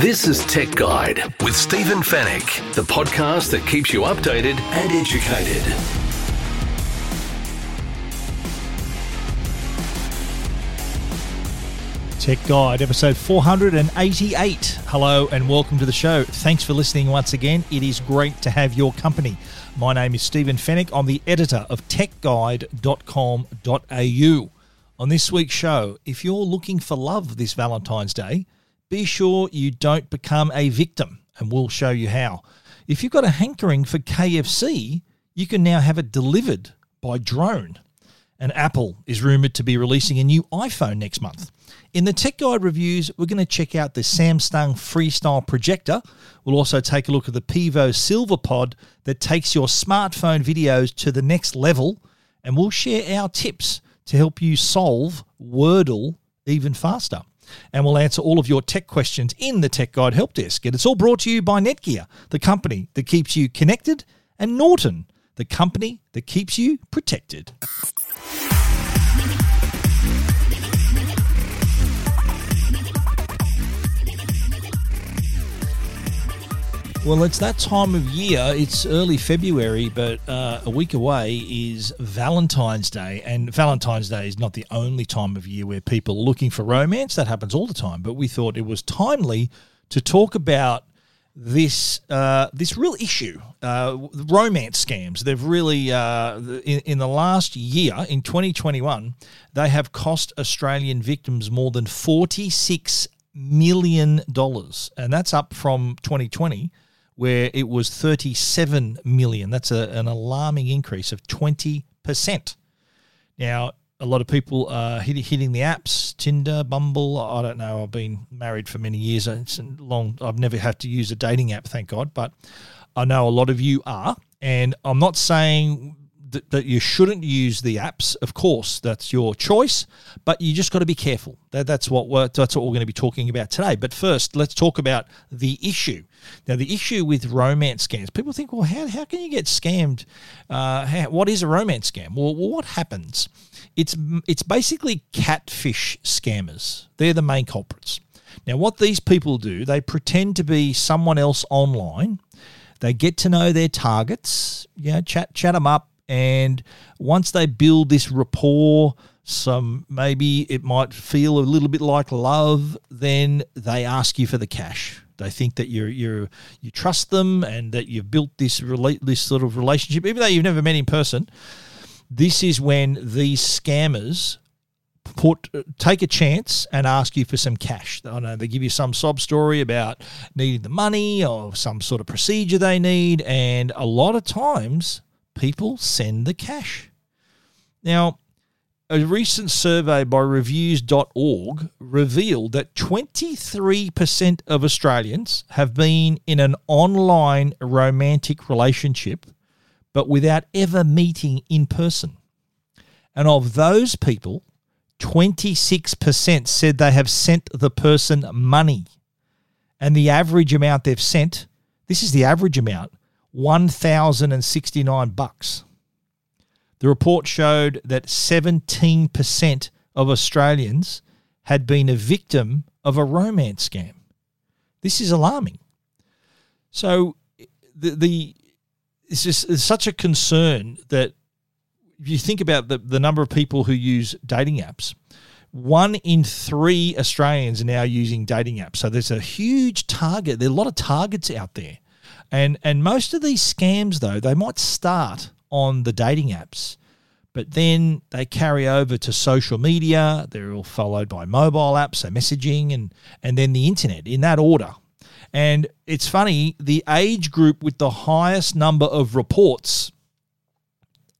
This is Tech Guide with Stephen Fenech, the podcast that keeps you updated and educated. Tech Guide, episode 488. Hello and welcome to the show. Thanks for listening once again. It is great to have your company. My name is Stephen Fenech. I'm the editor of techguide.com.au. On this week's show, if you're looking for love this Valentine's Day, be sure you don't become a victim, and we'll show you how. If you've got a hankering for KFC, you can now have it delivered by drone. And Apple is rumored to be releasing a new iPhone next month. In the Tech Guide reviews, we're going to check out the Samsung Freestyle projector. We'll also take a look at the Pivo Silver Pod that takes your smartphone videos to the next level. And we'll share our tips to help you solve Wordle even faster. And we'll answer all of your tech questions in the Tech Guide Help Desk. And it's all brought to you by Netgear, the company that keeps you connected, and Norton, the company that keeps you protected. Well, it's that time of year. It's early February, but uh, a week away is Valentine's Day. And Valentine's Day is not the only time of year where people are looking for romance. That happens all the time. But we thought it was timely to talk about this uh, this real issue, uh, romance scams. They've really uh, in, in the last year, in 2021, they have cost Australian victims more than 46 million dollars, and that's up from 2020 where it was 37 million. That's a, an alarming increase of 20%. Now, a lot of people are hit, hitting the apps, Tinder, Bumble. I don't know. I've been married for many years. It's long. I've never had to use a dating app, thank God. But I know a lot of you are, and I'm not saying that, that you shouldn't use the apps. Of course, that's your choice, but you just got to be careful. That, that's what we're, that's what we're going to be talking about today. But first, let's talk about the issue. Now, the issue with romance scams. People think, well, how, how can you get scammed? Uh, how, what is a romance scam? Well, what happens? It's it's basically catfish scammers. They're the main culprits. Now, what these people do, they pretend to be someone else online. They get to know their targets, yeah, chat chat them up, and once they build this rapport, some maybe it might feel a little bit like love, then they ask you for the cash. They think that you you you trust them and that you've built this relate this sort of relationship, even though you've never met in person. This is when these scammers put take a chance and ask you for some cash. I know they give you some sob story about needing the money or some sort of procedure they need, and a lot of times people send the cash. Now, a recent survey by reviews.org revealed that 23% of Australians have been in an online romantic relationship, but without ever meeting in person. And of those people, 26% said they have sent the person money. And the average amount they've sent, this is the average amount, 1069 bucks. The report showed that 17% of Australians had been a victim of a romance scam. This is alarming. So the, the it's just it's such a concern that if you think about the, the number of people who use dating apps, one in three Australians are now using dating apps. So there's a huge target. There are a lot of targets out there. And and most of these scams though, they might start on the dating apps, but then they carry over to social media. They're all followed by mobile apps, so messaging and and then the internet in that order. And it's funny, the age group with the highest number of reports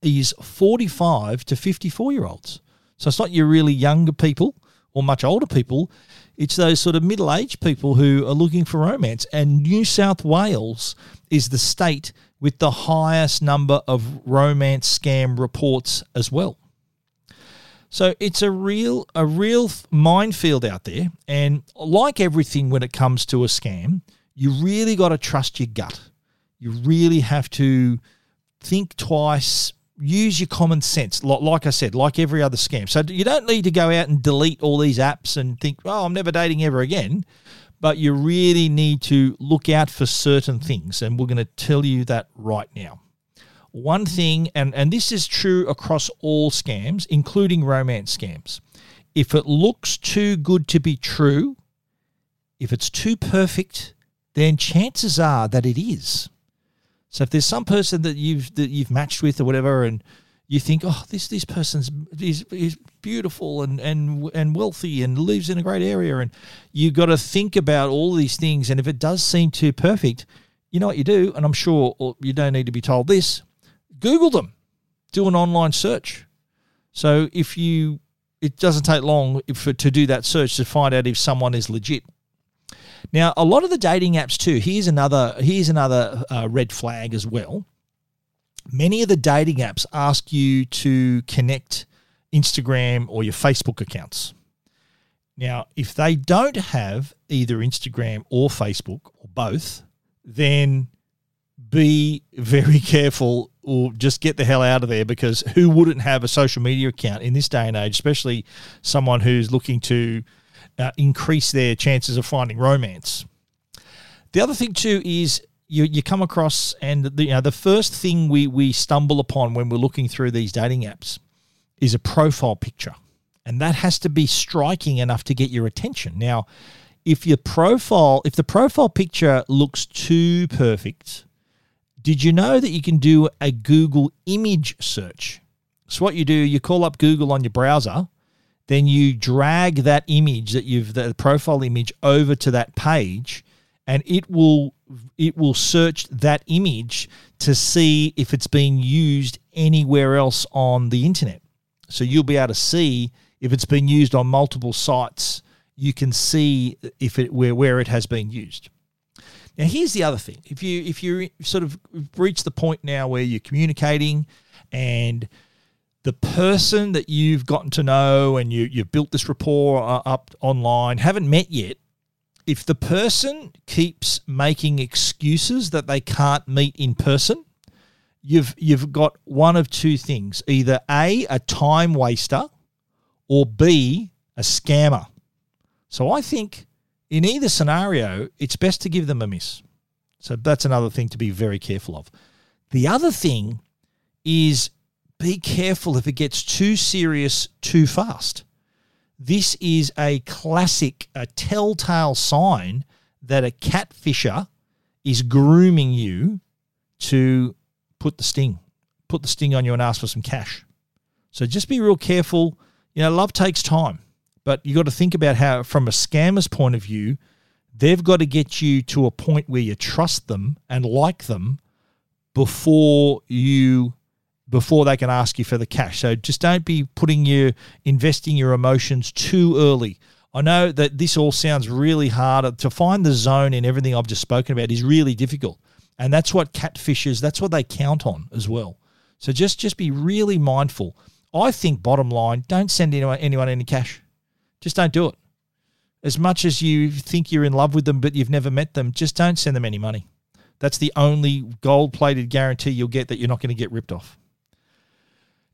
is 45 to 54 year olds. So it's not your really younger people or much older people. It's those sort of middle aged people who are looking for romance. And New South Wales is the state with the highest number of romance scam reports as well. So it's a real a real minefield out there, and like everything when it comes to a scam, you really got to trust your gut. You really have to think twice use your common sense. Like I said, like every other scam. So you don't need to go out and delete all these apps and think, oh, I'm never dating ever again. But you really need to look out for certain things. And we're going to tell you that right now. One thing, and, and this is true across all scams, including romance scams. If it looks too good to be true, if it's too perfect, then chances are that it is. So if there's some person that you've that you've matched with or whatever, and you think, oh, this this person's is, is beautiful and and and wealthy and lives in a great area, and you've got to think about all these things. And if it does seem too perfect, you know what you do, and I'm sure you don't need to be told this. Google them, do an online search. So if you, it doesn't take long for to do that search to find out if someone is legit. Now, a lot of the dating apps too. Here's another. Here's another uh, red flag as well. Many of the dating apps ask you to connect Instagram or your Facebook accounts. Now, if they don't have either Instagram or Facebook or both, then be very careful or just get the hell out of there because who wouldn't have a social media account in this day and age, especially someone who's looking to uh, increase their chances of finding romance. The other thing too is you, you come across and the, you know the first thing we we stumble upon when we're looking through these dating apps is a profile picture, and that has to be striking enough to get your attention. Now, if your profile if the profile picture looks too perfect, did you know that you can do a Google image search? So what you do, you call up Google on your browser then you drag that image that you've the profile image over to that page and it will it will search that image to see if it's being used anywhere else on the internet. So you'll be able to see if it's been used on multiple sites. You can see if it where where it has been used. Now here's the other thing. If you if you sort of reach the point now where you're communicating and the person that you've gotten to know and you, you've built this rapport up online haven't met yet, if the person keeps making excuses that they can't meet in person, you've you've got one of two things: either a a time waster, or b a scammer. So I think in either scenario, it's best to give them a miss. So that's another thing to be very careful of. The other thing is be careful if it gets too serious too fast. This is a classic, a telltale sign that a catfisher is grooming you to put the sting, put the sting on you and ask for some cash. So just be real careful. You know, love takes time, but you got to think about how, from a scammer's point of view, they've got to get you to a point where you trust them and like them before you before they can ask you for the cash. So just don't be putting your investing your emotions too early. I know that this all sounds really hard to find the zone in everything I've just spoken about is really difficult. And that's what catfishers, that's what they count on as well. So just just be really mindful. I think bottom line, don't send anyone anyone any cash. Just don't do it. As much as you think you're in love with them but you've never met them, just don't send them any money. That's the only gold-plated guarantee you'll get that you're not going to get ripped off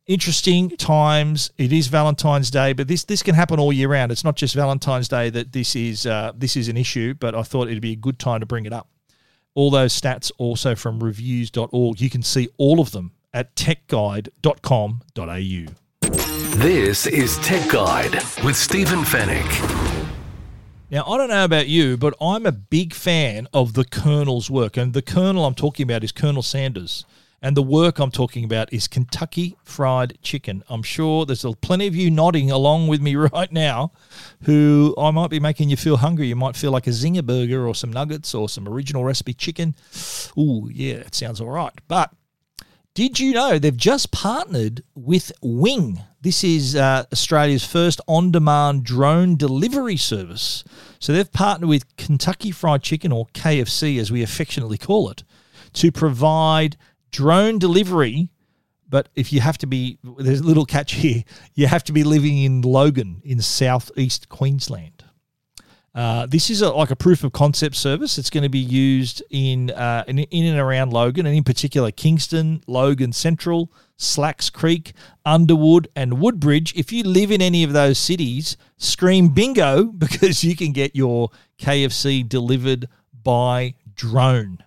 interesting times. It is Valentine's Day, but this this can happen all year round. It's not just Valentine's Day that this is uh, this is an issue. But I thought it'd be a good time to bring it up. All those stats also from reviews.org. You can see all of them at techguide.com.au. This is Tech Guide with Stephen Fenech. Now, I don't know about you, but I'm a big fan of the Colonel's work. And the Colonel I'm talking about is Colonel Sanders. And the work I'm talking about is Kentucky Fried Chicken. I'm sure there's plenty of you nodding along with me right now who I might be making you feel hungry. You might feel like a zinger burger or some nuggets or some original recipe chicken. Ooh, yeah, it sounds all right. But did you know they've just partnered with Wing? This is uh, Australia's first on demand drone delivery service. So they've partnered with Kentucky Fried Chicken, or KFC as we affectionately call it, to provide drone delivery. But if you have to be, there's a little catch here. You have to be living in Logan in southeast Queensland. Uh, this is a, like a proof of concept service. It's going to be used in, uh, in in and around Logan, and in particular Kingston, Logan Central, Slacks Creek, Underwood, and Woodbridge. If you live in any of those cities, scream bingo because you can get your KFC delivered by drone.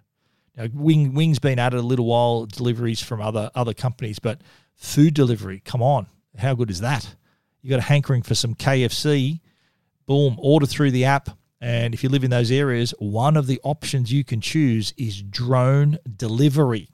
Now, Wing Wing's been it a little while, deliveries from other other companies, but food delivery, come on, how good is that? You got a hankering for some KFC boom, order through the app. And if you live in those areas, one of the options you can choose is drone delivery.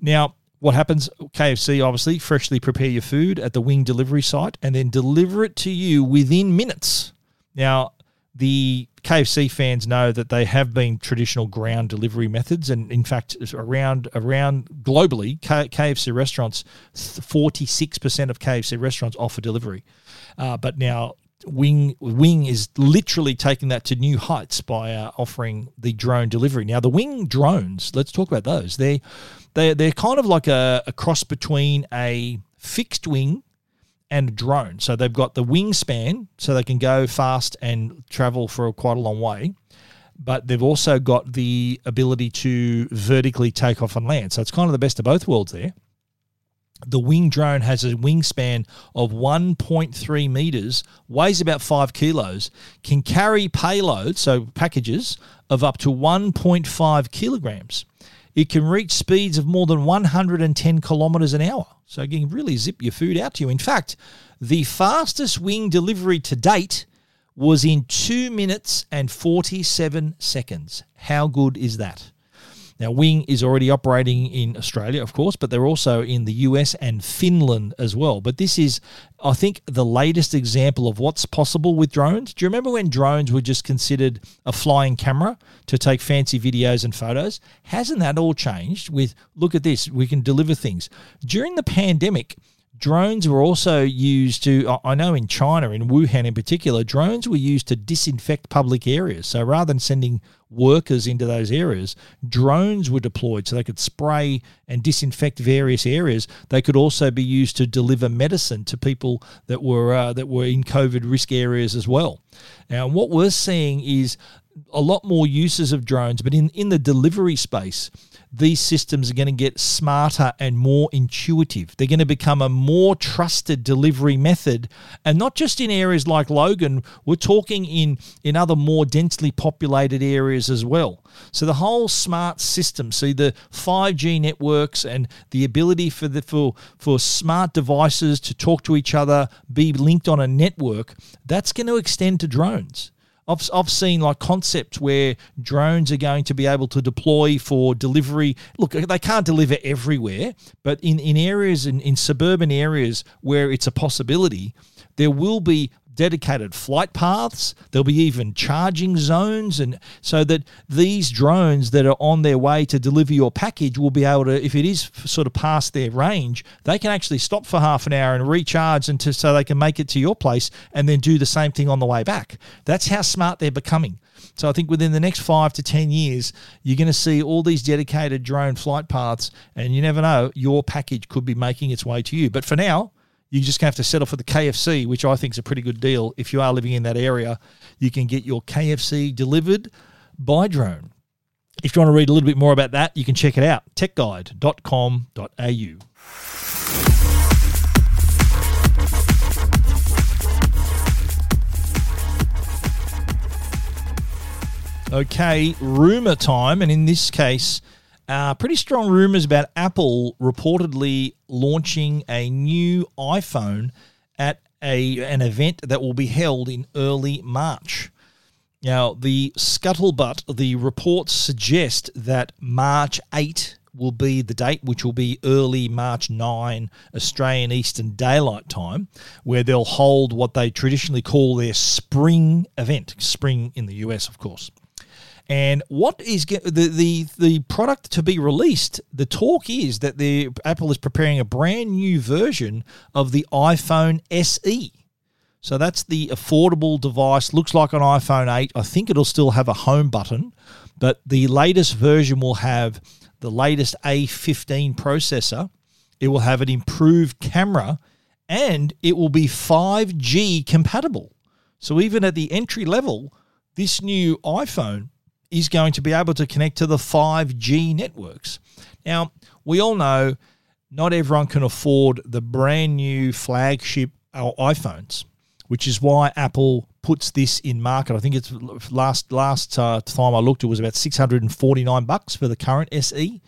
Now, what happens? KFC obviously freshly prepare your food at the wing delivery site and then deliver it to you within minutes. Now, the KFC fans know that they have been traditional ground delivery methods, and in fact, around around globally, KFC restaurants, forty six percent of KFC restaurants offer delivery. Uh, but now Wing Wing is literally taking that to new heights by uh, offering the drone delivery. Now, the Wing drones, let's talk about those. They they they're kind of like a, a cross between a fixed wing and a drone. So they've got the wingspan, so they can go fast and travel for quite a long way. But they've also got the ability to vertically take off and land. So it's kind of the best of both worlds there. The wing drone has a wingspan of 1.3 meters, weighs about 5 kilos, can carry payload, so packages, of up to 1.5 kilograms. It can reach speeds of more than 110 kilometers an hour, so it can really zip your food out to you. In fact, the fastest wing delivery to date was in 2 minutes and 47 seconds. How good is that? Now, Wing is already operating in Australia, of course, but they're also in the US and Finland as well. But this is, I think, the latest example of what's possible with drones. Do you remember when drones were just considered a flying camera to take fancy videos and photos? Hasn't that all changed with, look at this, we can deliver things? During the pandemic, Drones were also used to, I know in China, in Wuhan in particular, drones were used to disinfect public areas. So rather than sending workers into those areas, drones were deployed so they could spray and disinfect various areas. They could also be used to deliver medicine to people that were uh, that were in COVID risk areas as well. Now, what we're seeing is a lot more uses of drones, but in, in the delivery space, these systems are going to get smarter and more intuitive. They're going to become a more trusted delivery method. And not just in areas like Logan, we're talking in, in other more densely populated areas as well. So the whole smart system, see the 5G networks and the ability for the for, for smart devices to talk to each other, be linked on a network, that's going to extend to drones. I've, I've seen like concepts where drones are going to be able to deploy for delivery. Look, they can't deliver everywhere, but in, in areas, in, in suburban areas where it's a possibility, there will be dedicated flight paths. There'll be even charging zones, and so that these drones that are on their way to deliver your package will be able to, if it is sort of past their range, they can actually stop for half an hour and recharge, and to, so they can make it to your place and then do the same thing on the way back. That's how smart they're becoming. So I think within the next five to 10 years, you're going to see all these dedicated drone flight paths, and you never know, your package could be making its way to you. But for now, you just have to settle for the KFC, which I think is a pretty good deal. If you are living in that area, you can get your KFC delivered by drone. If you want to read a little bit more about that, you can check it out techguide.com.au. Okay, rumor time, and in this case, uh, pretty strong rumors about Apple reportedly launching a new iPhone at a an event that will be held in early March. Now, the scuttlebutt, the reports suggest that March 8 will be the date, which will be early March 9 Australian Eastern Daylight Time, where they'll hold what they traditionally call their spring event. Spring in the US, of course. And what is the the the product to be released? The talk is that the Apple is preparing a brand new version of the iPhone SE. So that's the affordable device. Looks like an iPhone 8. I think it'll still have a home button, but the latest version will have the latest A15 processor. It will have an improved camera and it will be 5G compatible. So even at the entry level, this new iPhone is going to be able to connect to the 5G networks. Now, we all know not everyone can afford the brand new flagship iPhones, which is why Apple puts this in market. I think it's last last uh, time I looked, it was about 649 bucks for the current SE.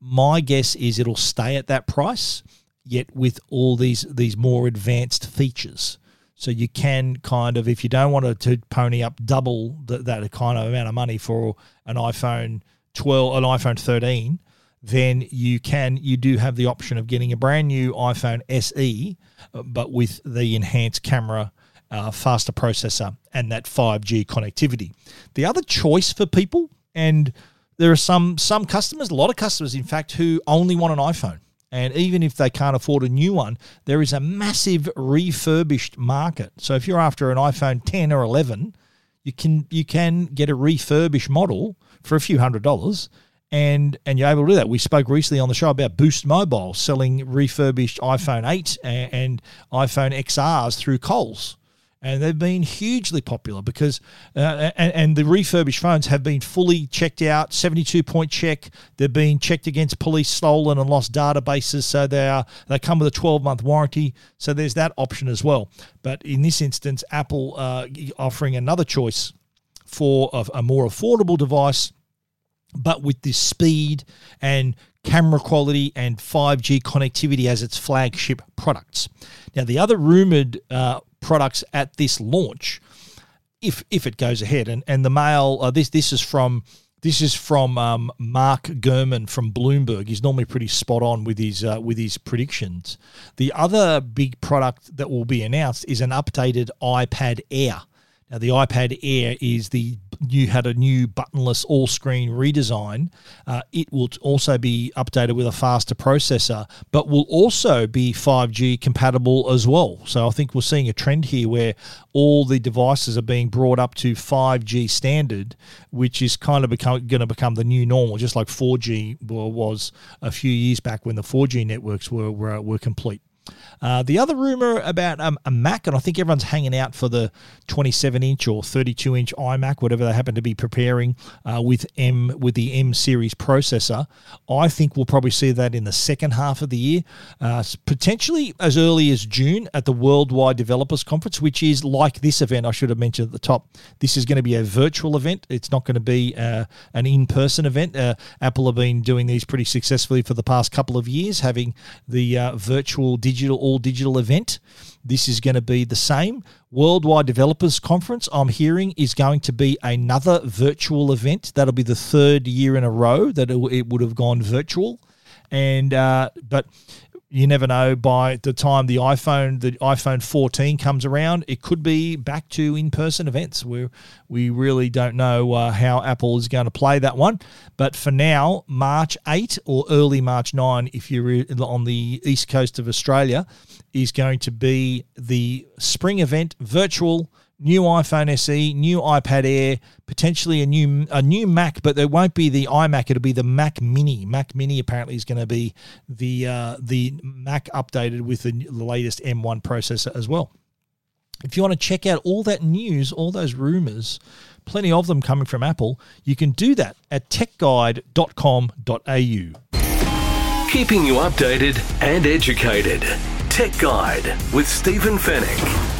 My guess is it'll stay at that price, yet with all these these more advanced features. So you can kind of, if you don't want to, pony up double the, that kind of amount of money for an iPhone 12, an iPhone 13, then you can, you do have the option of getting a brand new iPhone SE, uh, but with the enhanced camera, uh, faster processor, and that 5G connectivity. The other choice for people, and there are some some customers, a lot of customers, in fact, who only want an iPhone. And even if they can't afford a new one, there is a massive refurbished market. So if you're after an iPhone 10 or 11, you can you can get a refurbished model for a few hundred dollars and and you're able to do that. We spoke recently on the show about Boost Mobile selling refurbished iPhone 8 and, and iPhone XRs through Coles and they've been hugely popular because uh, and, and, the refurbished phones have been fully checked out 72 point check. They've been checked against police stolen and lost databases so they are they come with a 12 month warranty. So there's that option as well. But in this instance apple uh, offering another choice for a, a more affordable device but with this speed and camera quality and 5G connectivity as its flagship products. Now, the other rumored uh, products at this launch, if if it goes ahead. And and the mail uh, this this is from this is from um, Mark Gurman from Bloomberg. He's normally pretty spot on with his uh, with his predictions. The other big product that will be announced is an updated iPad Air. Now, the iPad Air is the you had a new buttonless all screen redesign. Uh, it will also be updated with a faster processor, but will also be 5G compatible as well. So I think we're seeing a trend here where all the devices are being brought up to 5G standard, which is kind of become, going to become the new normal, just like 4G was a few years back when the 4G networks were, were, were complete. Uh, the other rumor about um, a Mac, and I think everyone's hanging out for the 27 inch or 32 inch iMac, whatever they happen to be preparing uh, with M with the M series processor. I think we'll probably see that in the second half of the year, uh, potentially as early as June at the Worldwide Developers Conference, which is like this event. I should have mentioned at the top. This is going to be a virtual event. It's not going to be uh, an in-person event. Uh, Apple have been doing these pretty successfully for the past couple of years, having the uh, virtual digital all digital event. This is going to be the same. Worldwide Developers Conference, I'm hearing, is going to be another virtual event. That'll be the third year in a row that it, would have gone virtual. And, uh, but you never know by the time the iphone the iphone 14 comes around it could be back to in-person events. Where we really don't know uh, how apple is going to play that one. But for now march 8 or early march 9 if you're on the east coast of australia is going to be the spring event virtual new iPhone SE, new iPad Air, potentially a new a new Mac, but there won't be the iMac. It'll be the Mac Mini. Mac Mini apparently is going to be the uh, the Mac updated with the, latest M1 processor as well. If you want to check out all that news, all those rumors, plenty of them coming from Apple, you can do that at techguide.com.au. Keeping you updated and educated. Tech Guide with Stephen Fenech.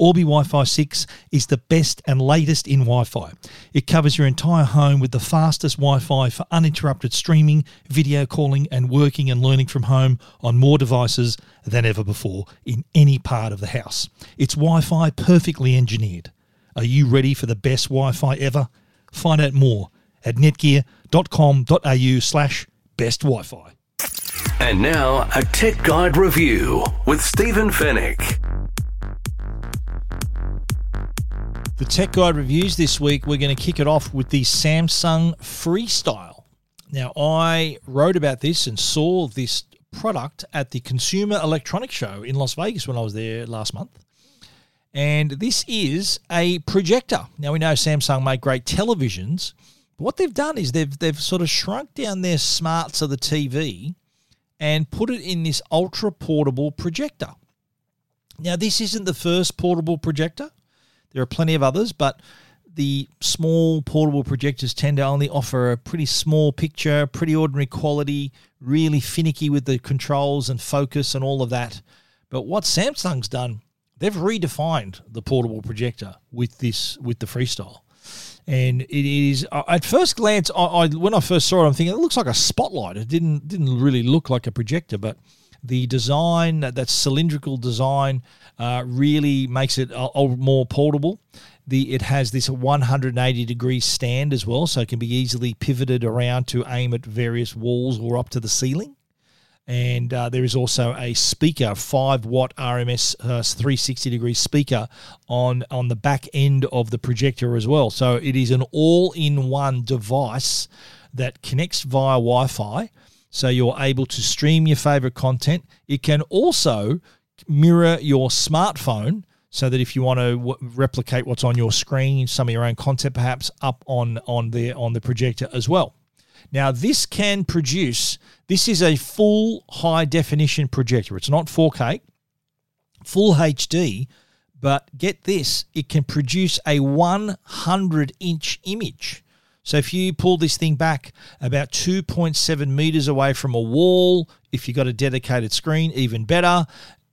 Orbi Wi Fi 6 is the best and latest in Wi Fi. It covers your entire home with the fastest Wi Fi for uninterrupted streaming, video calling, and working and learning from home on more devices than ever before in any part of the house. It's Wi Fi perfectly engineered. Are you ready for the best Wi Fi ever? Find out more at netgear.com.au slash best Wi Fi. And now, a Tech Guide review with Stephen Fenech. The Tech Guide reviews this week, we're going to kick it off with the Samsung Freestyle. Now, I wrote about this and saw this product at the Consumer Electronics Show in Las Vegas when I was there last month. And this is a projector. Now, we know Samsung make great televisions, but what they've done is they've, they've sort of shrunk down their smarts of the TV and put it in this ultra portable projector. Now, this isn't the first portable projector. There are plenty of others, but the small portable projectors tend to only offer a pretty small picture, pretty ordinary quality, really finicky with the controls and focus and all of that. But what Samsung's done, they've redefined the portable projector with this with the freestyle. And it is uh, at first glance, I, I when I first saw it, I'm thinking it looks like a spotlight. It didn't didn't really look like a projector, but the design, that, that cylindrical design, uh, really makes it a, a more portable. The, it has this 180 degree stand as well, so it can be easily pivoted around to aim at various walls or up to the ceiling. And uh, there is also a speaker, five watt RMS uh, 360 degree speaker on on the back end of the projector as well. So it is an all in one device that connects via Wi Fi. So you're able to stream your favorite content. It can also mirror your smartphone so that if you want to w- replicate what's on your screen, some of your own content perhaps up on on the on the projector as well. Now this can produce this is a full high definition projector. It's not 4K, full HD, but get this, it can produce a 100 inch image. So if you pull this thing back about 2.7 meters away from a wall, if you've got a dedicated screen, even better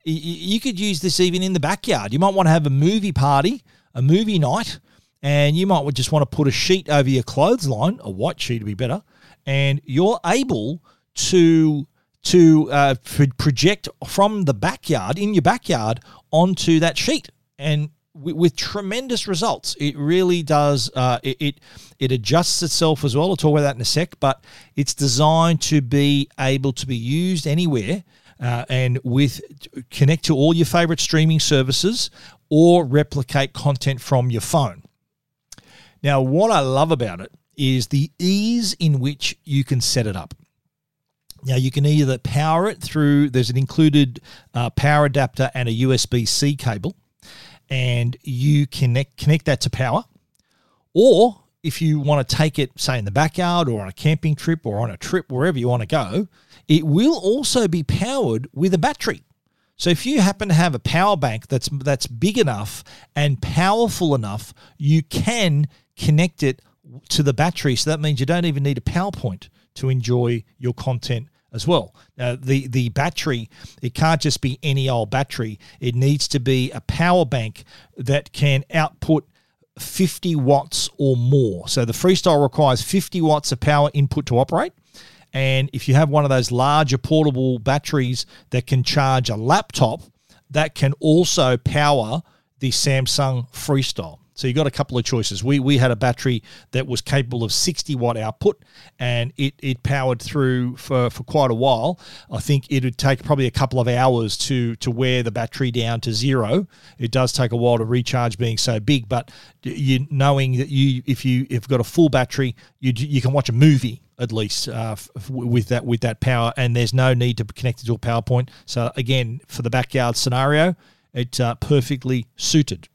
you could use this even in the backyard. You might want to have a movie party, a movie night, and you might just want to put a sheet over your clothesline, a white sheet would be better, and you're able to to uh, project from the backyard in your backyard onto that sheet and with, with tremendous results it really does uh, it, it, it adjusts itself as well i'll talk about that in a sec but it's designed to be able to be used anywhere uh, and with connect to all your favorite streaming services or replicate content from your phone. Now, what I love about it is the ease in which you can set it up. Now, you can either power it through, there's an included uh, power adapter and a USB C cable, and you connect, connect that to power. Or if you want to take it, say, in the backyard or on a camping trip or on a trip, wherever you want to go, it will also be powered with a battery. So if you happen to have a power bank that's that's big enough and powerful enough, you can connect it to the battery. So that means you don't even need a PowerPoint to enjoy your content as well. Now, the the battery it can't just be any old battery. It needs to be a power bank that can output 50 watts or more. So the Freestyle requires 50 watts of power input to operate. And if you have one of those larger portable batteries that can charge a laptop, that can also power the Samsung Freestyle. So you got a couple of choices. We we had a battery that was capable of 60 watt output, and it it powered through for, for quite a while. I think it would take probably a couple of hours to to wear the battery down to zero. It does take a while to recharge, being so big. But you knowing that you if you if got a full battery, you you can watch a movie at least uh, f- with that with that power, and there's no need to connect it to a PowerPoint. So again, for the backyard scenario, it's uh, perfectly suited.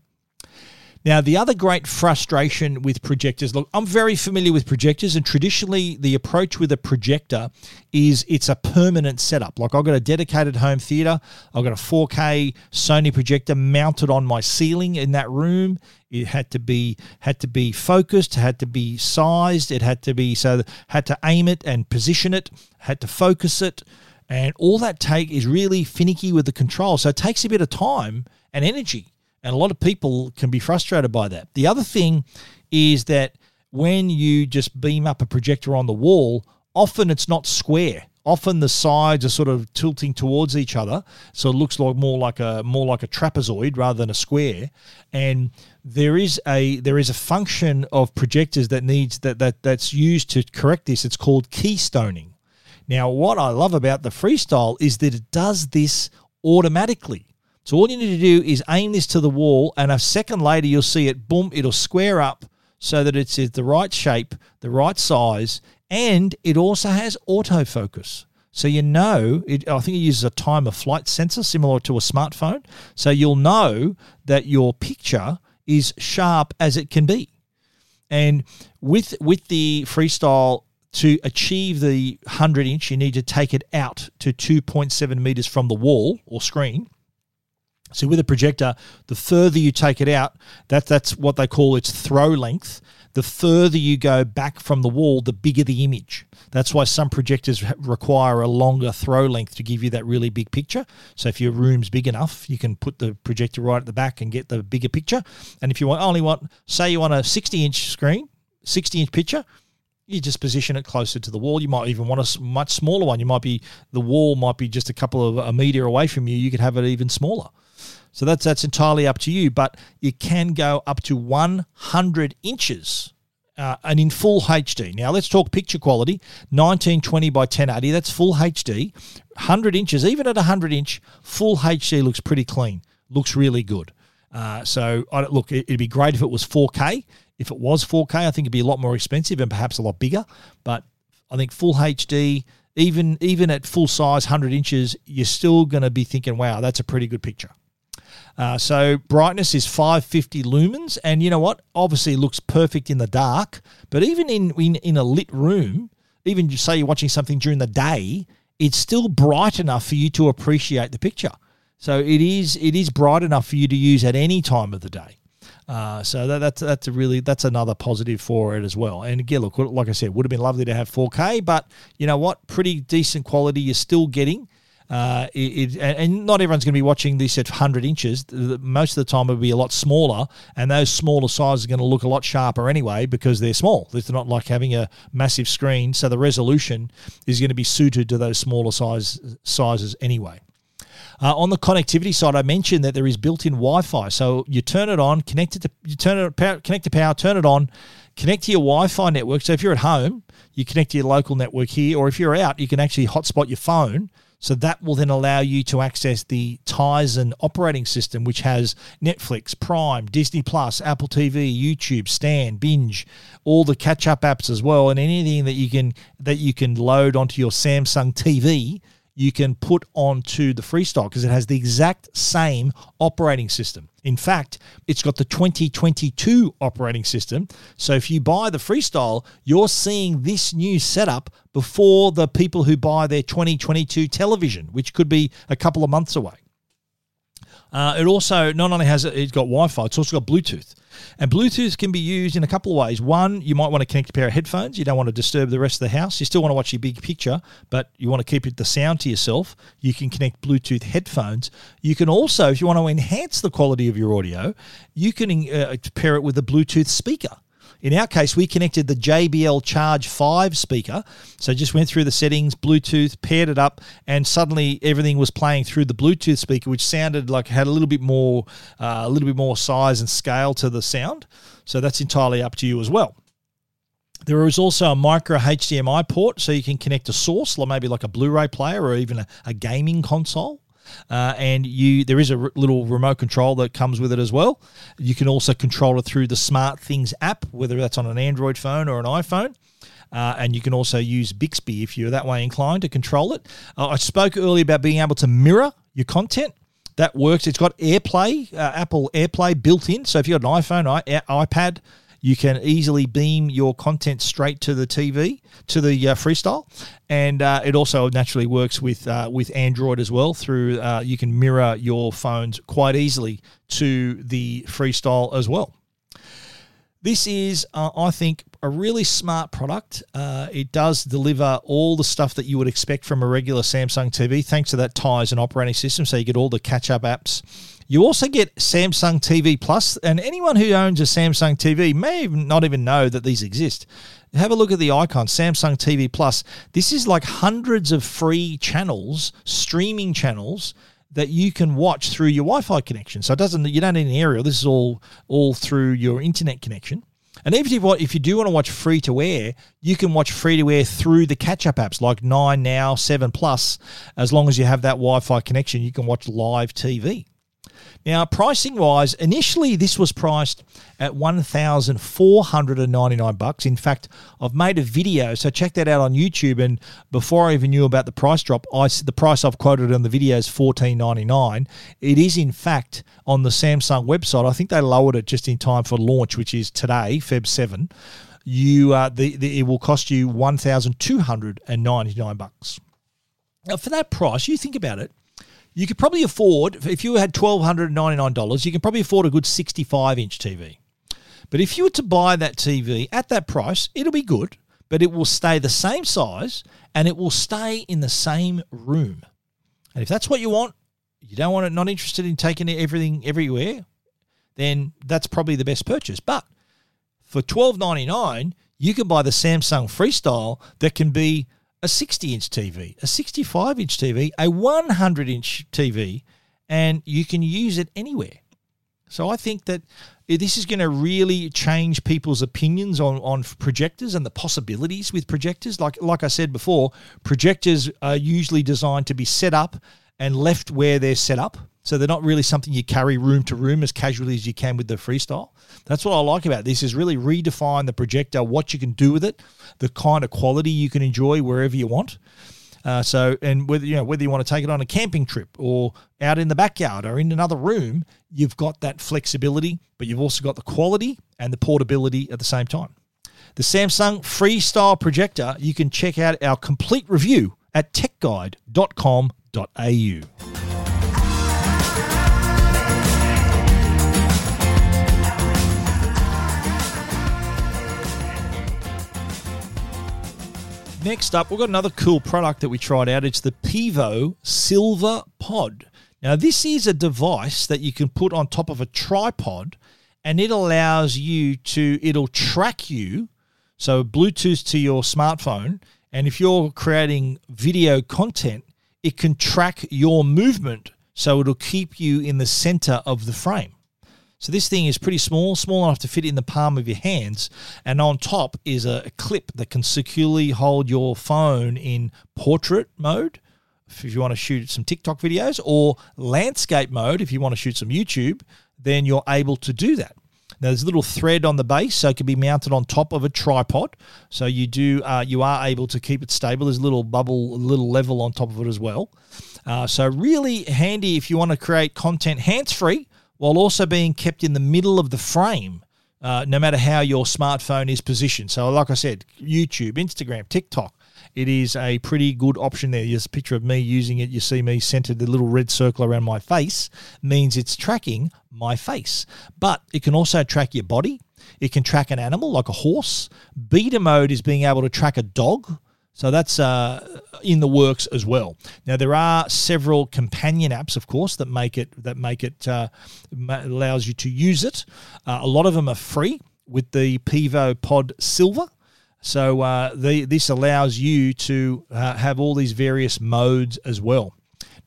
Now, the other great frustration with projectors look, I'm very familiar with projectors, and traditionally, the approach with a projector is it's a permanent setup. Like, I've got a dedicated home theater, I've got a 4K Sony projector mounted on my ceiling in that room. It had to be had to be focused, had to be sized, it had to be so had to aim it and position it, had to focus it, and all that take is really finicky with the control. So it takes a bit of time and energy. And a lot of people can be frustrated by that. The other thing is that when you just beam up a projector on the wall, often it's not square. Often the sides are sort of tilting towards each other, so it looks like more like a more like a trapezoid rather than a square. And there is a there is a function of projectors that needs that that that's used to correct this. It's called keystoning. Now, what I love about the freestyle is that it does this automatically. So all you need to do is aim this to the wall, and a second later you'll see it, boom, it'll square up so that it's the right shape, the right size, and it also has autofocus. So you know, it, I think it uses a time of flight sensor similar to a smartphone. So you'll know that your picture is sharp as it can be. And with with the freestyle to achieve the 100 inch, you need to take it out to 2.7 meters from the wall or screen. So with a projector, the further you take it out, that that's what they call its throw length. The further you go back from the wall, the bigger the image. That's why some projectors require a longer throw length to give you that really big picture. So if your room's big enough, you can put the projector right at the back and get the bigger picture. And if you want only want, say you want a 60 inch screen, 60 inch picture, you just position it closer to the wall. You might even want a much smaller one. You might be the wall might be just a couple of a meter away from you. You could have it even smaller. So that's that's entirely up to you. But you can go up to 100 inches. Uh, and in full HD. Now let's talk picture quality. 1920 by 1080. That's full HD. 100 inches, even at 100 inch, full HD looks pretty clean. Looks really good. Uh, so I, look, it'd be great if it was 4K. If it was 4K, I think it'd be a lot more expensive and perhaps a lot bigger. But I think full HD, even even at full size, 100 inches, you're still going to be thinking, wow, that's a pretty good picture. Uh, so brightness is 550 lumens, and you know what? Obviously, looks perfect in the dark. But even in, in in a lit room, even say you're watching something during the day, it's still bright enough for you to appreciate the picture. So it is it is bright enough for you to use at any time of the day. Uh, so that, that's that's a really that's another positive for it as well. And again, look, like I said, would have been lovely to have 4K, but you know what? Pretty decent quality you're still getting. Uh, it, it, and not everyone's going to be watching this at 100 inches. Most of the time, it'll be a lot smaller, and those smaller sizes are going to look a lot sharper anyway because they're small. It's not like having a massive screen, so the resolution is going to be suited to those smaller size sizes anyway. Uh, on the connectivity side, I mentioned that there is built-in Wi-Fi. So you turn it on, connect it to you turn it power, connect to power, turn it on, connect to your Wi-Fi network. So if you're at home, you connect to your local network here, or if you're out, you can actually hotspot your phone. So that will then allow you to access the Tizen operating system, which has Netflix, Prime, Disney Plus, Apple TV, YouTube, Stan, Binge, all the catch-up apps as well, and anything that you can that you can load onto your Samsung TV you can put onto the Freestyle because it has the exact same operating system. In fact, it's got the 2022 operating system. So if you buy the Freestyle, you're seeing this new setup before the people who buy their 2022 television, which could be a couple of months away. Uh, it also not only has it's got Wi-Fi, it's also got Bluetooth. And Bluetooth can be used in a couple of ways. One, you might want to connect a pair of headphones. You don't want to disturb the rest of the house. You still want to watch your big picture, but you want to keep it the sound to yourself. You can connect Bluetooth headphones. You can also, if you want to enhance the quality of your audio, you can uh, pair it with a Bluetooth speaker. In our case, we connected the JBL Charge 5 speaker. So just went through the settings, Bluetooth, paired it up, and suddenly everything was playing through the Bluetooth speaker, which sounded like it had a little bit more, uh, a little bit more size and scale to the sound. So that's entirely up to you as well. There is also a micro HDMI port, so you can connect a source, like maybe like a Blu-ray player or even a, a gaming console. Uh, and you there is a r- little remote control that comes with it as well. You can also control it through the Smart Things app, whether that's on an Android phone or an iPhone. Uh, and you can also use Bixby if you're that way inclined to control it. Uh, I spoke earlier about being able to mirror your content. That works. It's got AirPlay, uh, Apple AirPlay built in. So if you've got an iPhone, I- iPad, you can easily beam your content straight to the TV, to the uh, Freestyle, and uh, it also naturally works with uh, with Android as well. Through uh, you can mirror your phones quite easily to the Freestyle as well. This is, uh, I think, a really smart product. Uh, it does deliver all the stuff that you would expect from a regular Samsung TV, thanks to that Tizen operating system. So you get all the catch-up apps you also get Samsung TV Plus, and anyone who owns a Samsung TV may not even know that these exist. Have a look at the icon, Samsung TV Plus. This is like hundreds of free channels, streaming channels that you can watch through your Wi-Fi connection. So it doesn't you don't need an aerial. This is all all through your internet connection. And even if, if you do want to watch free to air, you can watch free to air through the catch up apps like 9 Now, 7 Plus. As long as you have that Wi Fi connection, you can watch live TV. Now, pricing wise, initially this was priced at one thousand four hundred and ninety nine bucks. In fact, I've made a video, so check that out on YouTube. And before I even knew about the price drop, I the price I've quoted on the video is fourteen ninety nine. It is in fact on the Samsung website. I think they lowered it just in time for launch, which is today, Feb seven. You uh, the, the it will cost you one thousand two hundred and ninety nine bucks. Now, for that price, you think about it you could probably afford, if you had $1,299, you can probably afford a good 65 inch TV. But if you were to buy that TV at that price, it'll be good, but it will stay the same size and it will stay in the same room. And if that's what you want, you don't want it, not interested in taking everything everywhere, then that's probably the best purchase. But for $12.99, you can buy the Samsung Freestyle that can be a 60 inch TV, a 65 inch TV, a 100 inch TV, and you can use it anywhere. So I think that this is going to really change people's opinions on, on projectors and the possibilities with projectors. Like like I said before, projectors are usually designed to be set up and left where they're set up. So they're not really something you carry room to room as casually as you can with the freestyle. That's what I like about this is really redefine the projector, what you can do with it, the kind of quality you can enjoy wherever you want. Uh, so, and whether you know whether you want to take it on a camping trip or out in the backyard or in another room, you've got that flexibility, but you've also got the quality and the portability at the same time. The Samsung Freestyle projector, you can check out our complete review at techguide.com.au. Next up, we've got another cool product that we tried out. It's the Pivo Silver Pod. Now, this is a device that you can put on top of a tripod and it allows you to, it'll track you. So, Bluetooth to your smartphone. And if you're creating video content, it can track your movement. So, it'll keep you in the center of the frame. So this thing is pretty small, small enough to fit in the palm of your hands. And on top is a, clip that can securely hold your phone in portrait mode if you want to shoot some TikTok videos or landscape mode if you want to shoot some YouTube, then you're able to do that. Now, there's a little thread on the base, so it can be mounted on top of a tripod. So you do, uh, you are able to keep it stable. There's a little bubble, a little level on top of it as well. Uh, so really handy if you want to create content hands-free while also being kept in the middle of the frame, uh, no matter how your smartphone is positioned. So, like I said, YouTube, Instagram, TikTok, it is a pretty good option there. There's a picture of me using it. You see me centered, the little red circle around my face means it's tracking my face. But it can also track your body. It can track an animal like a horse. Beta mode is being able to track a dog so that's uh, in the works as well. Now there are several companion apps, of course, that make it that make it uh, allows you to use it. Uh, a lot of them are free with the Pivo Pod Silver. So uh, the, this allows you to uh, have all these various modes as well.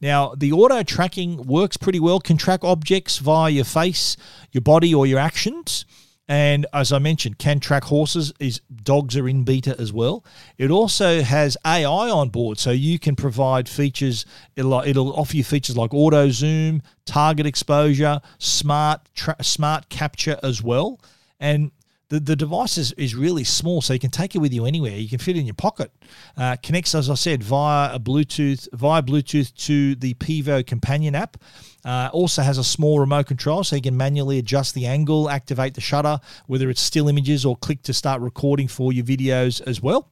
Now, the auto tracking works pretty well, can track objects via your face, your body, or your actions. And as I mentioned, can track horses. Is dogs are in beta as well. It also has AI on board, so you can provide features. It'll, it'll offer you features like auto zoom, target exposure, smart tra- smart capture as well. And the, the device is, is really small, so you can take it with you anywhere. You can fit it in your pocket. Uh, connects, as I said, via a Bluetooth via Bluetooth to the Pivo companion app. Uh, also has a small remote control, so you can manually adjust the angle, activate the shutter, whether it's still images or click to start recording for your videos as well.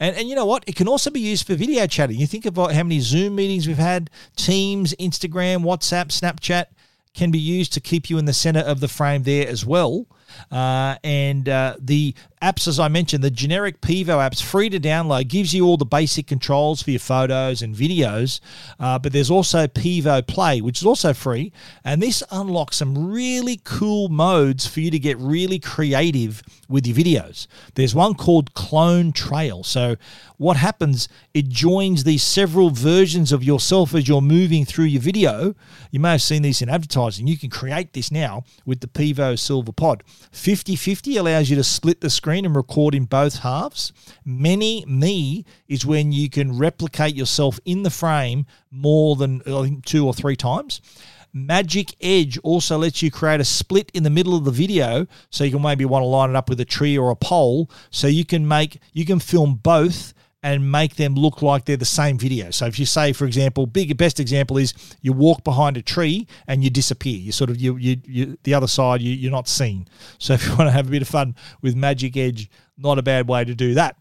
And, and you know what? It can also be used for video chatting. You think about how many Zoom meetings we've had, Teams, Instagram, WhatsApp, Snapchat can be used to keep you in the center of the frame there as well. Uh, and uh, the apps, as I mentioned, the generic Pivo apps, free to download, gives you all the basic controls for your photos and videos. Uh, but there's also Pivo Play, which is also free. And this unlocks some really cool modes for you to get really creative with your videos. There's one called Clone Trail. So what happens, it joins these several versions of yourself as you're moving through your video. You may have seen these in advertising. You can create this now with the Pivo Silver Pod. 50 50 allows you to split the screen and record in both halves. Many Me is when you can replicate yourself in the frame more than I think two or three times. Magic Edge also lets you create a split in the middle of the video, so you can maybe want to line it up with a tree or a pole, so you can make you can film both and make them look like they're the same video. So if you say, for example, big best example is you walk behind a tree and you disappear. You sort of you you, you the other side you, you're not seen. So if you want to have a bit of fun with Magic Edge, not a bad way to do that.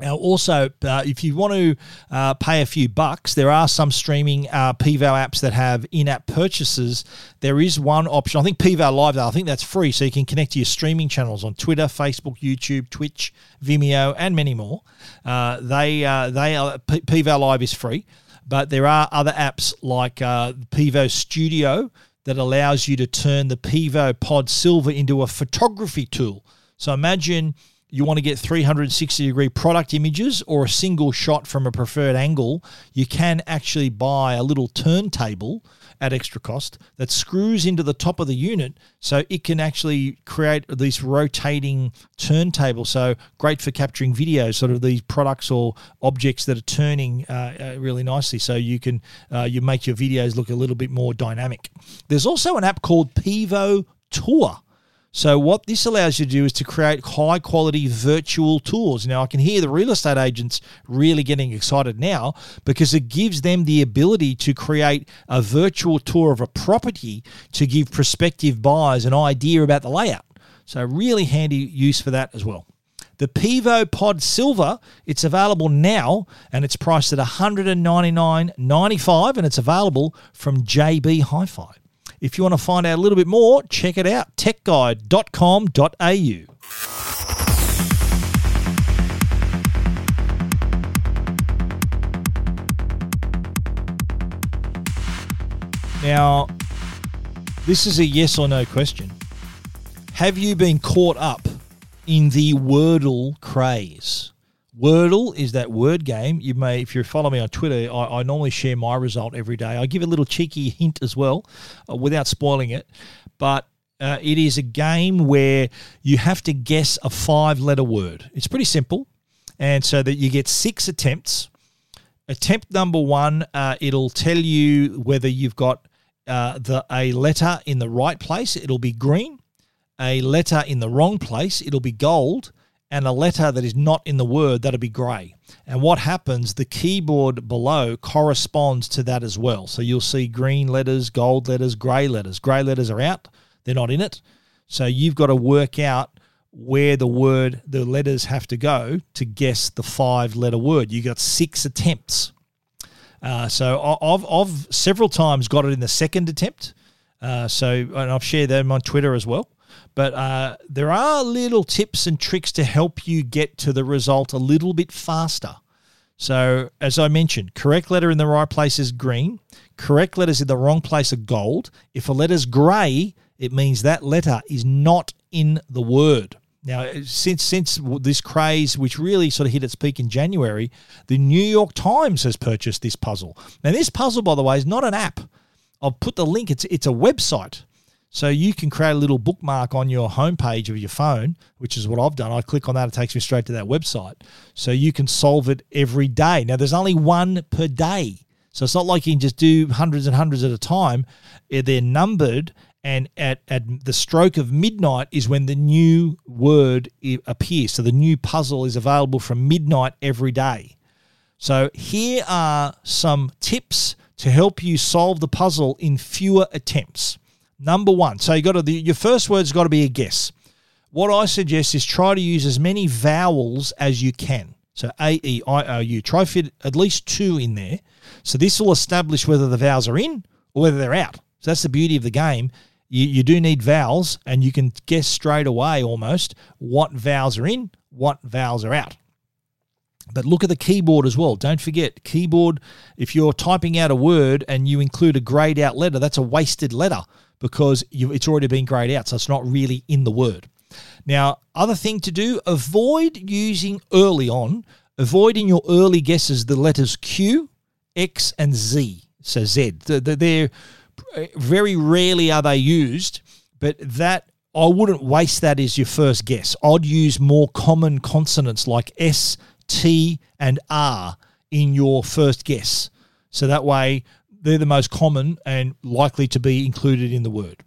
Now, also, uh, if you want to uh, pay a few bucks, there are some streaming uh, Pivo apps that have in-app purchases. There is one option. I think Pivo Live, though, I think that's free, so you can connect to your streaming channels on Twitter, Facebook, YouTube, Twitch, Vimeo, and many more. Uh, they uh, they are P- Pivo Live is free, but there are other apps like uh, Pivo Studio that allows you to turn the Pivo Pod Silver into a photography tool. So imagine you want to get 360 degree product images or a single shot from a preferred angle, you can actually buy a little turntable at extra cost that screws into the top of the unit so it can actually create this rotating turntable. So great for capturing videos, sort of these products or objects that are turning uh, uh, really nicely. So you can uh, you make your videos look a little bit more dynamic. There's also an app called Pivo Tour so what this allows you to do is to create high quality virtual tours. Now I can hear the real estate agents really getting excited now because it gives them the ability to create a virtual tour of a property to give prospective buyers an idea about the layout. So really handy use for that as well. The Pivo Pod Silver, it's available now and it's priced at $199.95 and it's available from JB Hi-Fi. If you want to find out a little bit more, check it out techguide.com.au. Now, this is a yes or no question. Have you been caught up in the Wordle craze? Wordle is that word game. You may, if you follow me on Twitter, I, I normally share my result every day. I give a little cheeky hint as well, uh, without spoiling it. But uh, it is a game where you have to guess a five-letter word. It's pretty simple, and so that you get six attempts. Attempt number one, uh, it'll tell you whether you've got uh, the a letter in the right place. It'll be green. A letter in the wrong place. It'll be gold and a letter that is not in the word, that'll be grey. And what happens, the keyboard below corresponds to that as well. So you'll see green letters, gold letters, grey letters. Grey letters are out, they're not in it. So you've got to work out where the word, the letters have to go to guess the five letter word. You've got six attempts. Uh, so I've, I've several times got it in the second attempt. Uh, so and I've shared them on Twitter as well. But uh, there are little tips and tricks to help you get to the result a little bit faster. So, as I mentioned, correct letter in the right place is green. Correct letters in the wrong place are gold. If a letter's grey, it means that letter is not in the word. Now, since since this craze, which really sort of hit its peak in January, the New York Times has purchased this puzzle. Now, this puzzle, by the way, is not an app. I'll put the link. It's it's a website. So you can create a little bookmark on your homepage of your phone, which is what I've done. I click on that, it takes me straight to that website. So you can solve it every day. Now, there's only one per day. So it's not like you can just do hundreds and hundreds at a time. Eh, they're numbered, and at, at the stroke of midnight is when the new word appears. So the new puzzle is available from midnight every day. So here are some tips to help you solve the puzzle in fewer attempts. Number one. So you got to the, your first word's got to be a guess. What I suggest is try to use as many vowels as you can. So A E I O U. Try fit at least two in there. So this will establish whether the vowels are in or whether they're out. So that's the beauty of the game. You, you do need vowels, and you can guess straight away almost what vowels are in, what vowels are out. But look at the keyboard as well. Don't forget, keyboard, if you're typing out a word and you include a grayed out letter, that's a wasted letter because it's already been grayed out, so it's not really in the word. Now, other thing to do, avoid using early on, avoid in your early guesses the letters Q, X, and Z. So Z. They're very rarely are they used, but that I wouldn't waste that as your first guess. I'd use more common consonants like S, T, and R in your first guess. So that way they're the most common and likely to be included in the word.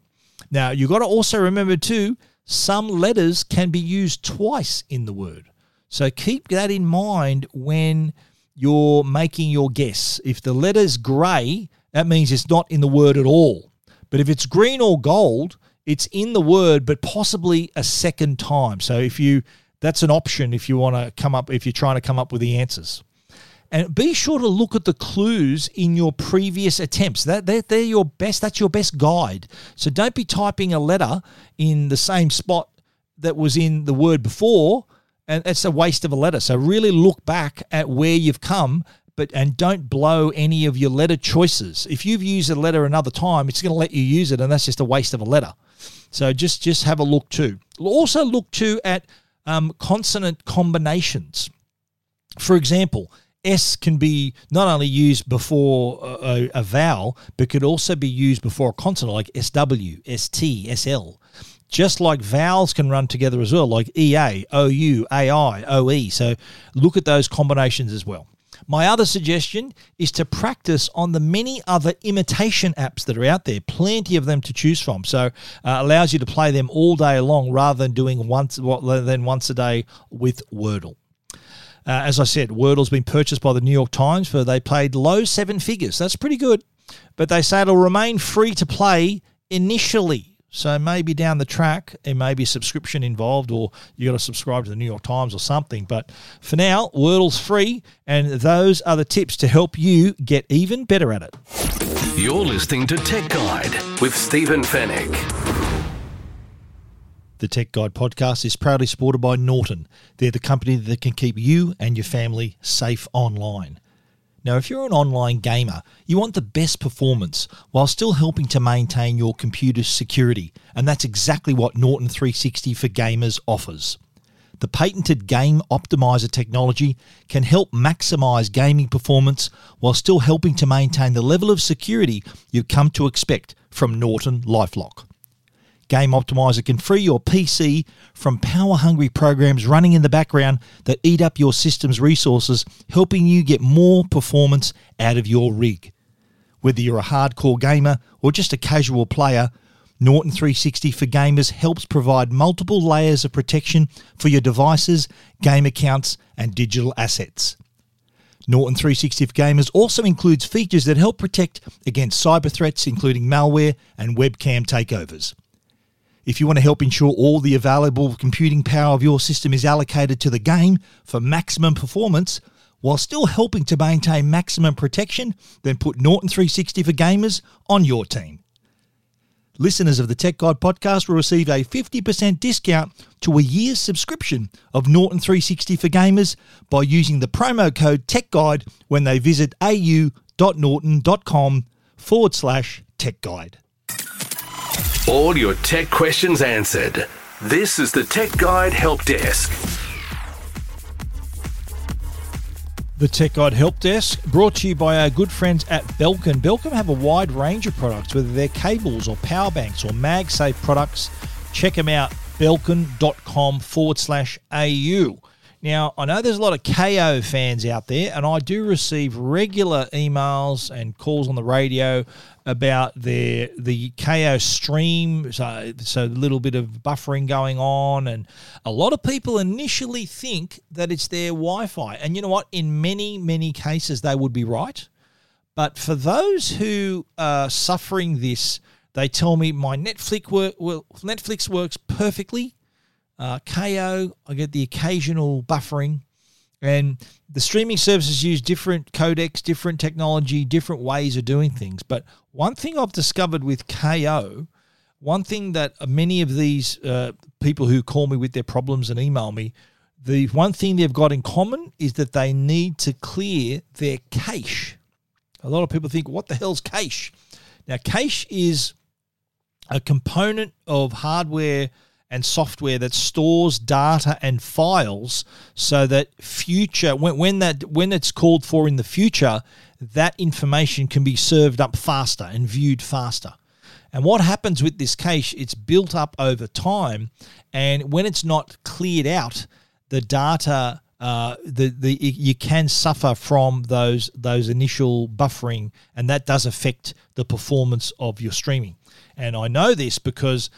Now, you've got to also remember too, some letters can be used twice in the word. So keep that in mind when you're making your guess. If the letter's grey, that means it's not in the word at all. But if it's green or gold, it's in the word, but possibly a second time. So if you that's an option if you want to come up if you're trying to come up with the answers. And be sure to look at the clues in your previous attempts. That they're, they're your best. That's your best guide. So don't be typing a letter in the same spot that was in the word before, and it's a waste of a letter. So really look back at where you've come, but and don't blow any of your letter choices. If you've used a letter another time, it's going to let you use it, and that's just a waste of a letter. So just just have a look too. Also look too at um, consonant combinations. For example, S can be not only used before a, a, vowel, but could also be used before a consonant like SW, ST, SL. Just like vowels can run together as well, like EA, OU, AI, OE. So look at those combinations as well. My other suggestion is to practice on the many other imitation apps that are out there. Plenty of them to choose from. So uh, allows you to play them all day long rather than doing once than once a day with Wordle. Uh, as I said, Wordle's been purchased by the New York Times for they paid low seven figures. That's pretty good. But they say it'll remain free to play initially. So maybe down the track, it may be subscription involved, or you got to subscribe to the New York Times or something. But for now, Wordle's free, and those are the tips to help you get even better at it. You're listening to Tech Guide with Stephen Fenech. The Tech Guide podcast is proudly supported by Norton. They're the company that can keep you and your family safe online. Now, if you're an online gamer, you want the best performance while still helping to maintain your computer's security, and that's exactly what Norton 360 for Gamers offers. The patented Game Optimizer technology can help maximize gaming performance while still helping to maintain the level of security you've come to expect from Norton Lifelock. Game Optimizer can free your PC from power hungry programs running in the background that eat up your system's resources, helping you get more performance out of your rig. Whether you're a hardcore gamer or just a casual player, Norton 360 for Gamers helps provide multiple layers of protection for your devices, game accounts, and digital assets. Norton 360 for Gamers also includes features that help protect against cyber threats, including malware and webcam takeovers. If you want to help ensure all the available computing power of your system is allocated to the game for maximum performance, while still helping to maintain maximum protection, then put Norton 360 for Gamers on your team. Listeners of the Tech Guide podcast will receive a 50% discount to a year's subscription of Norton 360 for Gamers by using the promo code Tech Guide when they visit au.norton.com forward slash Tech Guide. All your tech questions answered. This is the Tech Guide Help Desk. The Tech Guide Help Desk brought to you by our good friends at Belkin. Belkin have a wide range of products, whether they're cables or power banks or MagSafe products. Check them out, belkin.com forward slash AU. Now, I know there's a lot of Kayo fans out there, and I do receive regular emails and calls on the radio about their the Kayo stream. So, so a little bit of buffering going on, and a lot of people initially think that it's their Wi-Fi. And you know what? In many many cases, they would be right. But for those who are suffering this, they tell me my Netflix work well, Netflix works perfectly uh, Kayo, I get the occasional buffering. And the streaming services use different codecs, different technology, different ways of doing things. But one thing I've discovered with Kayo, one thing that many of these uh, people who call me with their problems and email me, the one thing they've got in common is that they need to clear their cache. A lot of people think, what the hell's cache? Now, cache is a component of hardware and software that stores data and files so that future when, when that when it's called for in the future that information can be served up faster and viewed faster and what happens with this cache it's built up over time and when it's not cleared out the data uh, the the you can suffer from those those initial buffering, and that does affect the performance of your streaming. And I know this because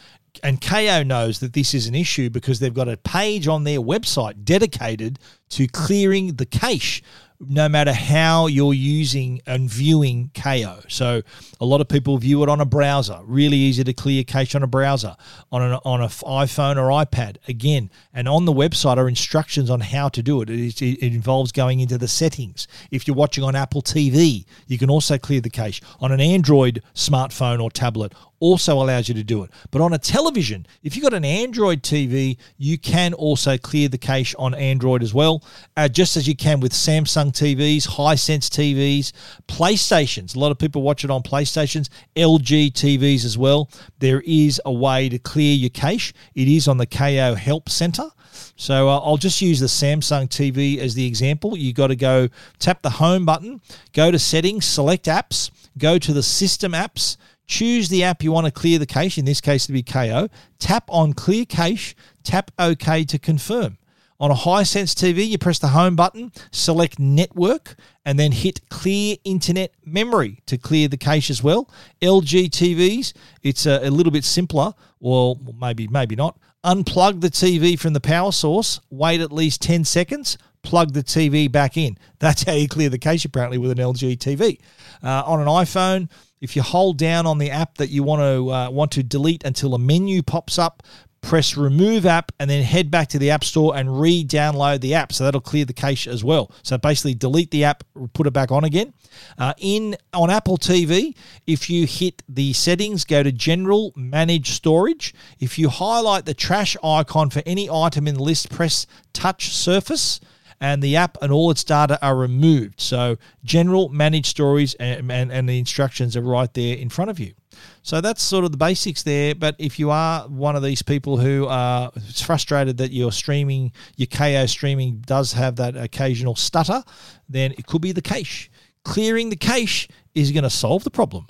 and Kayo knows that this is an issue because they've got a page on their website dedicated to clearing the cache no matter how you're using and viewing Kayo. So a lot of people view it on a browser. Really easy to clear cache on a browser, on an on an iPhone or iPad. Again, and on the website are instructions on how to do it. It, is, it involves going into the settings. If you're watching on Apple TV, you can also clear the cache. On an Android smartphone or tablet, also allows you to do it. But on a television, if you've got an Android TV, you can also clear the cache on Android as well, uh, just as you can with Samsung TVs, Hisense TVs, PlayStations. A lot of people watch it on PlayStations, LG TVs as well. There is a way to clear your cache. It is on the Kayo Help Center. So uh, I'll just use the Samsung TV as the example. You've got to go tap the home button, go to settings, select apps, go to the system apps, choose the app you want to clear the cache, in this case to be Kayo. tap on clear cache, tap OK to confirm. On a Hisense TV, you press the home button, select network, and then hit clear internet memory to clear the cache as well. LG TVs, it's a, a little bit simpler, or maybe maybe not. Unplug the TV from the power source, wait at least 10 seconds, plug the TV back in. That's how you clear the cache apparently with an LG TV. Uh, on an iPhone, if you hold down on the app that you want to uh, want to delete until a menu pops up, press remove app and then head back to the app store and re-download the app. So that'll clear the cache as well. So basically delete the app put it back on again. Uh, in on apple tv if you hit the settings go to general manage storage. If you highlight the trash icon for any item in the list press touch surface and the app and all its data are removed. So, general managed stories and, and, and the instructions are right there in front of you. So that's sort of the basics there. But if you are one of these people who are frustrated that your streaming, your Kayo streaming does have that occasional stutter, then it could be the cache. Clearing the cache is going to solve the problem.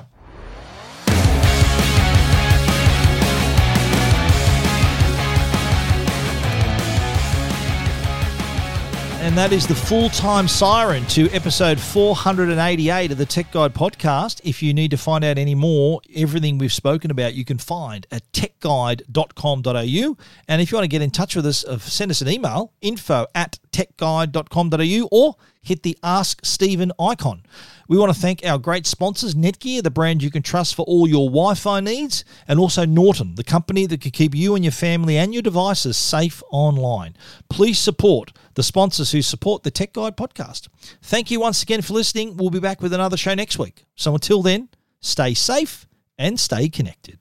And that is the full time siren to episode 488 of the Tech Guide podcast. If you need to find out any more, everything we've spoken about, you can find at techguide.com.au. And if you want to get in touch with us, uh, send us an email info at techguide.com.au or hit the Ask Stephen icon. We want to thank our great sponsors, Netgear, the brand you can trust for all your Wi Fi needs, and also Norton, the company that can keep you and your family and your devices safe online. Please support the sponsors who support the Tech Guide podcast. Thank you once again for listening. We'll be back with another show next week. So until then, stay safe and stay connected.